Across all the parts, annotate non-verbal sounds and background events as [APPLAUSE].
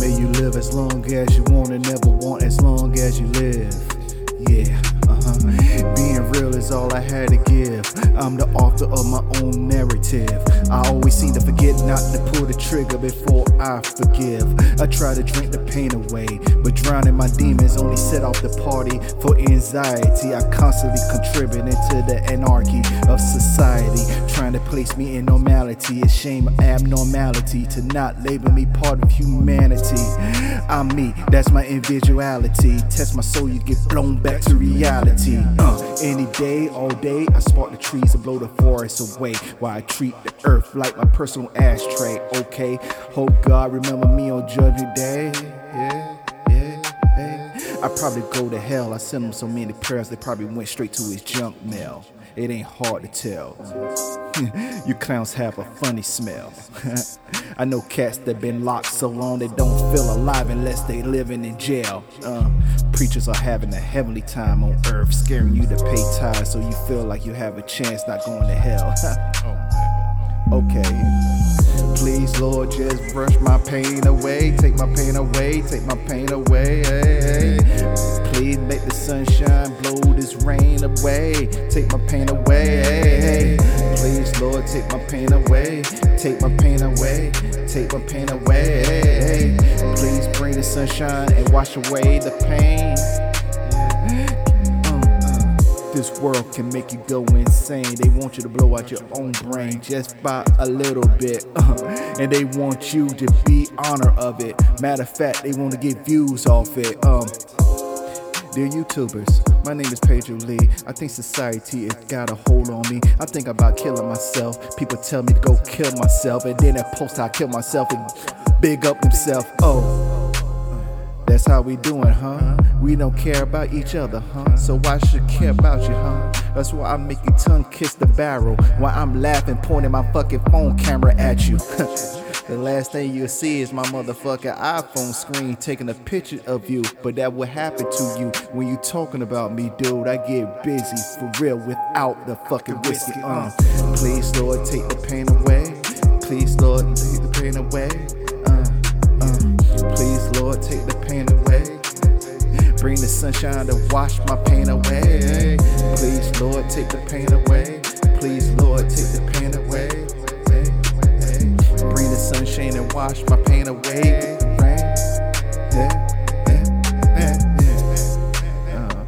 May you live as long as you want and never want as long as you live. Yeah, uh huh is all I had to give. I'm the author of my own narrative. I always seem to forget not to pull the trigger before I forgive. I try to drink the pain away, but drowning my demons only set off the party for anxiety. I constantly contribute into the anarchy of society, trying to place me in normality. It's shame abnormality to not label me part of humanity. I'm me, that's my individuality. Test my soul, you get blown back to reality. Uh, any day, all day, I spark the trees and blow the forest away. While I treat the earth like my personal ashtray. Okay, hope God remember me on Judgment Day. Yeah. I probably go to hell. I sent him so many prayers, they probably went straight to his junk mail. It ain't hard to tell. [LAUGHS] you clowns have a funny smell. [LAUGHS] I know cats that been locked so long they don't feel alive unless they living in jail. Uh, preachers are having a heavenly time on earth, scaring you to pay tithes so you feel like you have a chance not going to hell. [LAUGHS] okay. Please, Lord, just brush my pain away. Take my pain away. Take my pain away. Please make the sunshine blow this rain away. Take my pain away. Please, Lord, take my pain away. Take my pain away. Take my pain away. Please bring the sunshine and wash away the pain. This world can make you go insane. They want you to blow out your own brain just by a little bit. Uh, and they want you to be honor of it. Matter of fact, they want to get views off it. Um, Dear YouTubers, my name is Pedro Lee. I think society has got a hold on me. I think about killing myself. People tell me to go kill myself, and then at post I kill myself and big up himself. Oh, that's how we doing, huh? We don't care about each other, huh? So why should care about you, huh? That's why I make you tongue kiss the barrel. While I'm laughing, pointing my fucking phone camera at you. [LAUGHS] The last thing you'll see is my motherfucking iPhone screen taking a picture of you. But that will happen to you when you talking about me, dude. I get busy for real without the fucking whiskey. Uh. Please, Lord, take the pain away. Please, Lord, take the pain away. Uh, uh. Please, Lord, take the pain away. Bring the sunshine to wash my pain away. Please, Lord, take the pain away. Please, Lord, take the pain away. Bring the sunshine and wash my pain away. Uh,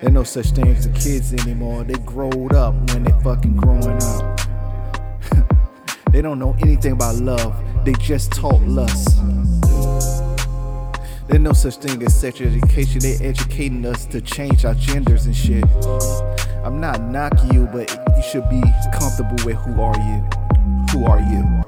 There's no such thing as kids anymore. They growed up when they fucking growing up. [LAUGHS] they don't know anything about love. They just taught lust. There's no such thing as sexual education. They're educating us to change our genders and shit. I'm not knocking you, but you should be comfortable with who are you. Who are you?